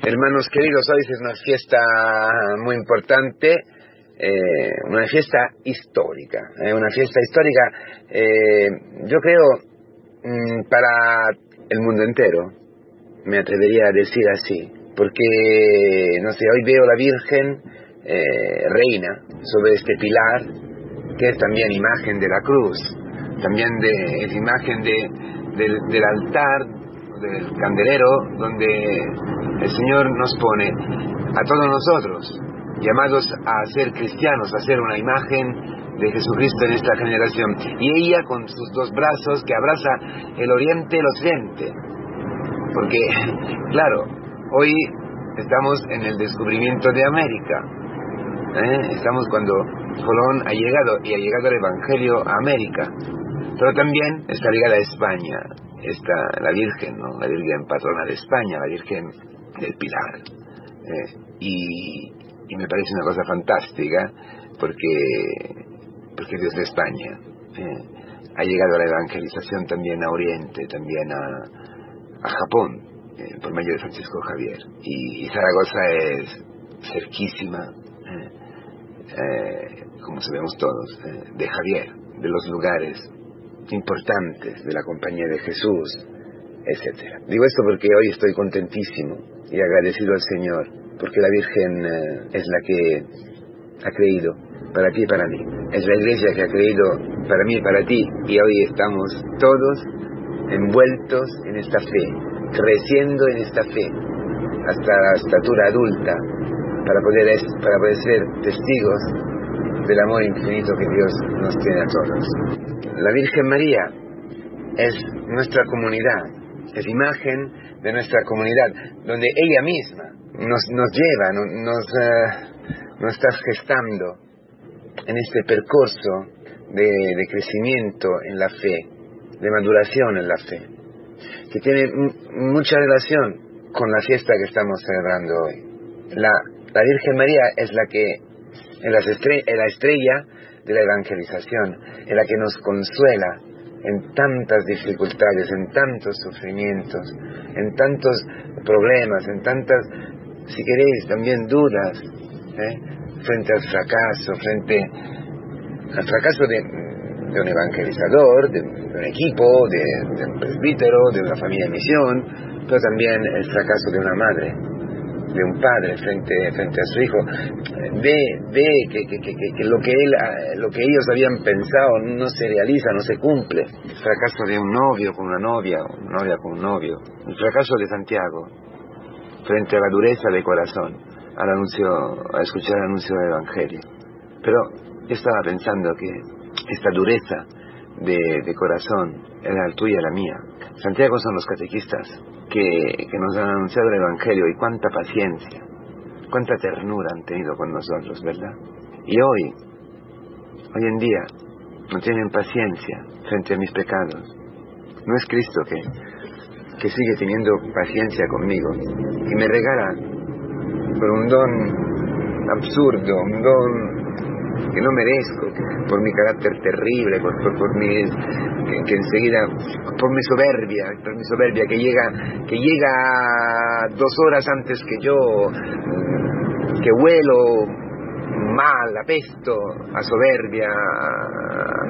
Hermanos queridos, hoy es una fiesta muy importante, eh, una fiesta histórica, eh, una fiesta histórica, eh, yo creo, mm, para el mundo entero, me atrevería a decir así, porque, no sé, hoy veo la Virgen reina sobre este pilar, que es también imagen de la cruz, también de, es imagen de, del, del altar del candelero donde el Señor nos pone a todos nosotros, llamados a ser cristianos, a ser una imagen de Jesucristo en esta generación. Y ella con sus dos brazos que abraza el oriente y el occidente. Porque, claro, hoy estamos en el descubrimiento de América. ¿eh? Estamos cuando Colón ha llegado y ha llegado el Evangelio a América. Pero también está ligada a España está la Virgen, ¿no? la Virgen patrona de España, la Virgen del Pilar. Eh, y, me parece una cosa fantástica porque, porque desde España eh, ha llegado la evangelización también a Oriente, también a, a Japón, eh, por medio de Francisco Javier. Y, Zaragoza es cerquísima, como sabemos todos, de Javier, de los lugares importantes de la compañía de Jesús, etc. Digo esto porque hoy estoy contentísimo y agradecido al Señor, porque la Virgen eh, es la que ha creído para ti y para mí. Es la iglesia que ha creído para mí y para ti y hoy estamos todos envueltos en esta fe, creciendo en esta fe hasta la estatura adulta para poder, para poder ser testigos del amor infinito que Dios nos tiene a todos. La Virgen María es nuestra comunidad, es imagen de nuestra comunidad, donde ella misma nos, nos lleva, nos, uh, nos está gestando en este percurso de, de, crecimiento en la fe, de maduración en la fe, que tiene mucha relación con la fiesta que estamos celebrando hoy. La, la Virgen María es la que en, la estrella de la evangelización, en la que nos consuela en tantas dificultades, en tantos sufrimientos, en tantos problemas, en tantas, si queréis, también dudas, ¿eh? frente al fracaso, frente al fracaso de, un evangelizador, de, un equipo, de, de un presbítero, de una familia de misión, pero también el fracaso de una madre, de un padre frente, frente a su hijo, ve, ve que, que, que, lo, que él, lo que ellos habían pensado no se realiza, no se cumple. El fracaso de un novio con una novia, una novia con un novio. El fracaso de Santiago frente a la dureza de corazón al anuncio, a escuchar el anuncio del Evangelio. Pero yo estaba pensando que esta dureza de, de corazón la tuya la mía. Santiago son los catequistas que, que nos han anunciado el Evangelio y cuánta paciencia, cuánta ternura han tenido con nosotros, ¿verdad? Y hoy, hoy en día, no tienen paciencia frente a mis pecados. No es Cristo que, que sigue teniendo paciencia conmigo y me regala por un don absurdo, un don que no merezco, por mi carácter terrible, por, mi, que, enseguida, por mi soberbia, por mi soberbia que llega, que llega dos horas antes que yo, mm, que huelo mal, apesto, a soberbia, a,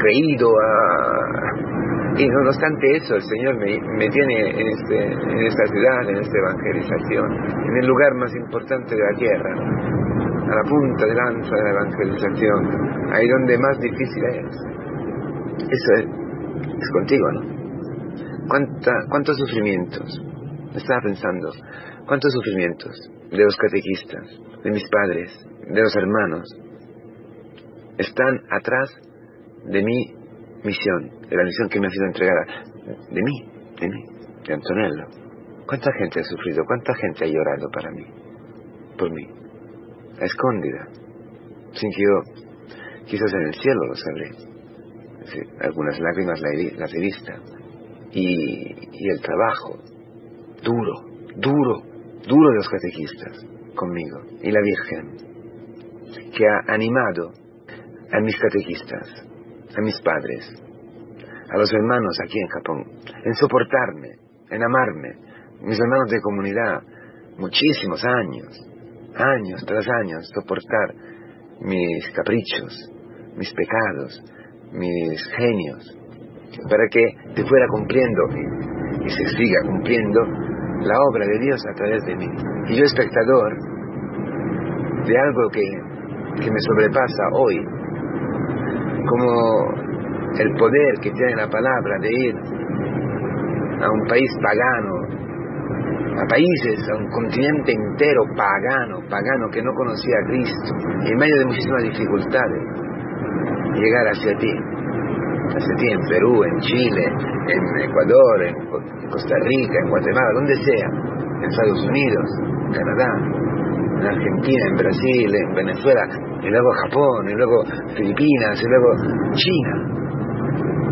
creído, a, y no obstante eso, el Señor me, me tiene en, este, en esta ciudad, en esta evangelización, en el lugar más importante de la tierra a la punta de lanza de la evangelización, ahí donde más difícil es. Eso es, contigo, ¿no? ¿Cuánta, ¿Cuántos sufrimientos? Estaba pensando, ¿cuántos sufrimientos de los catequistas, de mis padres, de los hermanos, están atrás de mi misión, de la misión que me ha sido entregada? De mí, de mí, de Antonello. ¿Cuánta gente ha sufrido? ¿Cuánta gente ha llorado para mí? Por mí escondida, sin que yo, quizás en el cielo lo sabré. algunas lágrimas las he visto. Y, el trabajo duro, duro, duro de los catequistas conmigo. Y la Virgen, que ha animado a mis catequistas, a mis padres, a los hermanos aquí en Japón, en soportarme, en amarme, mis hermanos de comunidad, muchísimos años, años tras años, soportar mis caprichos, mis pecados, mis genios, para que se fuera cumpliendo y, se siga cumpliendo la obra de Dios a través de mí. Y yo espectador de algo que, que me sobrepasa hoy, como el poder que tiene la palabra de ir a un país pagano, a países, a un continente entero pagano, pagano que no conocía a Cristo, en medio de muchísimas dificultades, llegar hacia ti, hacia ti en Perú, en Chile, en Ecuador, en Costa Rica, en Guatemala, donde sea, en Estados Unidos, en Canadá, en Argentina, en Brasil, en Venezuela, y luego Japón, y luego Filipinas, y luego China.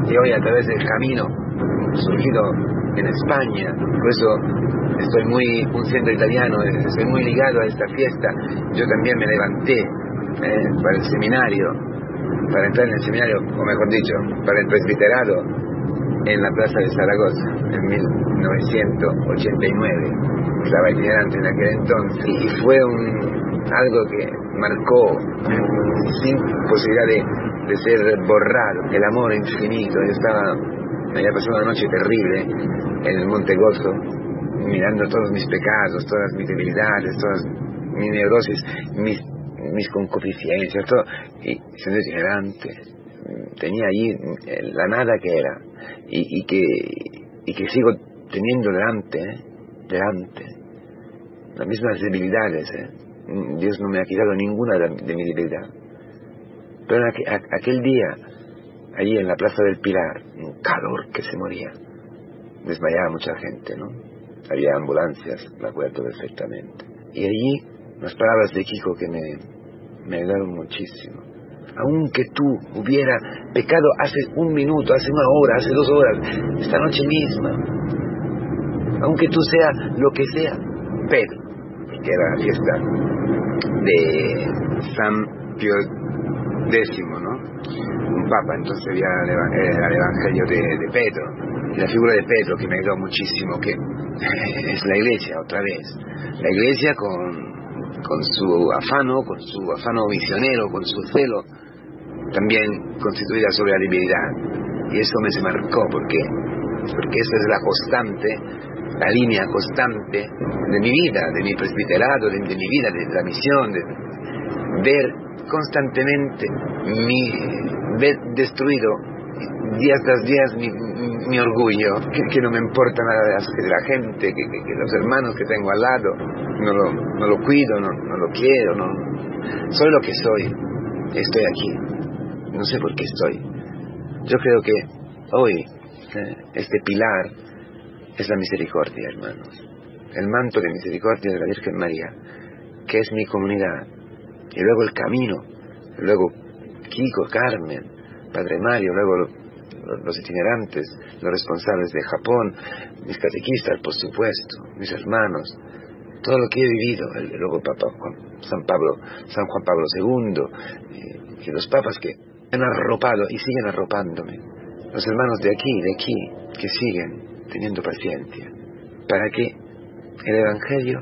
Y hoy a través del camino surgido en España, por eso estoy muy, un centro italiano, estoy muy ligado a esta fiesta. Yo también me levanté eh, para el seminario, para entrar en el seminario, o mejor dicho, para el presbiterado en la plaza de Zaragoza en 1989. Estaba itinerante en aquel entonces y fue un, algo que marcó sin posibilidad de, de ser borrado, el amor infinito. Yo estaba, me había pasado una noche terrible en el Monte Gozo, mirando todos mis pecados, todas mis debilidades, todas mis neurosis, mis, mis concupiscencias, todo, y siendo itinerante, tenía allí eh, la nada que era, y, que, y que sigo teniendo delante, ¿eh? delante, las mismas debilidades, ¿eh? Dios no me ha quitado ninguna de, mi debilidad. Pero aquel día, allí en la Plaza del Pilar, un calor que se moría, desmayaba mucha gente, ¿no? Había ambulancias, me acuerdo perfectamente. Y allí las palabras de Kiko que me, me ayudaron muchísimo. Aunque tú hubiera pecado hace un minuto, hace una hora, hace dos horas, esta noche misma, aunque tú seas lo que sea, Pedro, que era la fiesta de San Pío X, ¿no? Un papa, entonces había el, Evangelio de, de Pedro, la figura de Pedro que me ayudó muchísimo, que es la iglesia otra vez. La iglesia con, con su afano, con su afano misionero, con su celo, también constituida sobre la debilidad. Y eso me se marcó, porque Porque esa es la constante, la línea constante de mi vida, de mi presbiterado, de, mi vida, de la misión, de ver constantemente mi, ver destruido días tras días mi, mi orgullo, que, no me importa nada de la, gente, que, los hermanos que tengo al lado, no lo, no lo cuido, no, no, lo quiero, no, soy lo que soy, estoy aquí, no sé por qué estoy. Yo creo que hoy eh, este pilar es la misericordia, hermanos, el manto de misericordia de la Virgen María, que es mi comunidad, y luego el camino, luego Kiko, Carmen, Padre Mario, luego los itinerantes, los responsables de Japón, mis catequistas, por supuesto, mis hermanos, todo lo que he vivido, luego Papa San Pablo, San Juan Pablo II, y, los papas que han arropado y siguen arropándome, los hermanos de aquí, de aquí, que siguen teniendo paciencia, para que el Evangelio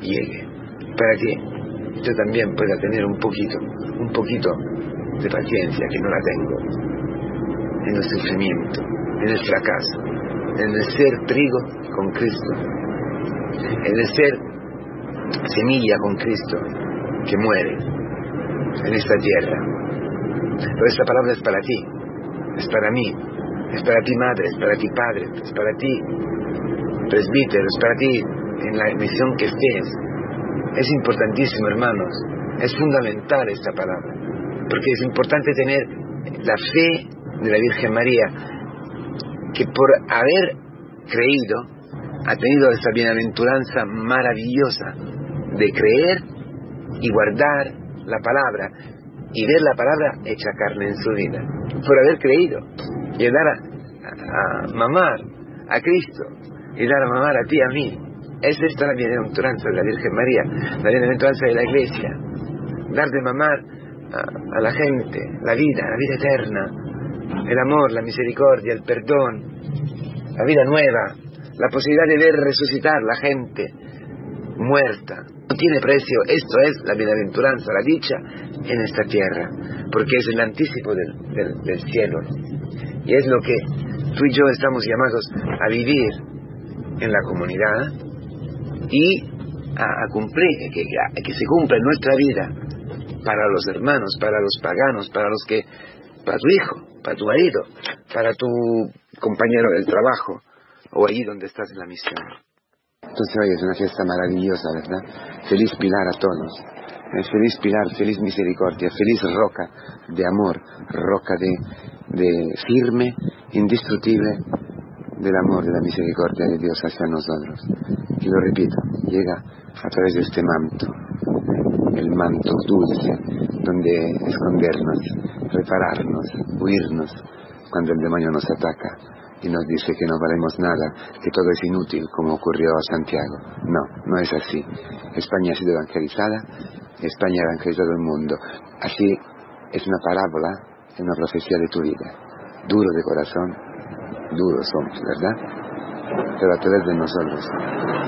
llegue, para que yo también pueda tener un poquito, un poquito de paciencia que no la tengo en el sufrimiento, en el fracaso, en el ser trigo con Cristo, en el ser semilla con Cristo que muere en esta tierra. Pero esta palabra es para ti, es para mí, es para ti madre, es para ti padre, es para ti presbítero, es para ti en la misión que estés. Es importantísimo, hermanos, es fundamental esta palabra, porque es importante tener la fe de la Virgen María, que por haber creído ha tenido esa bienaventuranza maravillosa de creer y guardar la palabra y ver la palabra hecha carne en su vida, por haber creído y dar a, mamar a Cristo y dar a mamar a ti, a mí. Es esta la bienaventuranza de la Virgen María, la bienaventuranza de la Iglesia, dar de mamar a la gente la vida, la vida eterna, el amor, la misericordia, el perdón, la vida nueva, la posibilidad de ver resucitar la gente muerta. No tiene precio, esto es la bienaventuranza, la dicha en esta tierra, porque es el anticipo del, del cielo. Y es lo que tú y yo estamos llamados a vivir en la comunidad y a, cumplir, que, que, se cumpla en nuestra vida para los hermanos, para los paganos, para los que, para tu hijo, para tu marido, para tu compañero del trabajo o allí donde estás en la misión. Entonces hoy es una fiesta maravillosa, ¿verdad? Feliz Pilar a todos. Feliz Pilar, feliz misericordia, feliz roca de amor, roca de, de firme, indestructible del amor, de la misericordia de Dios hacia nosotros. Y lo repito, llega a través de este manto, el manto dulce, donde escondernos, repararnos, huirnos cuando el demonio nos ataca y nos dice que no valemos nada, que todo es inútil, como ocurrió a Santiago. No, no es así. España ha sido evangelizada, España ha evangelizado el mundo. Así es una parábola, es una profecía de tu vida. Duro de corazón, duros somos, ¿verdad? Pero a través de nosotros,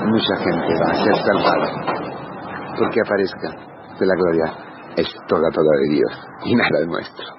mucha gente va a ser salvada. Porque aparezca de la gloria es toda, toda de Dios y nada de nuestro.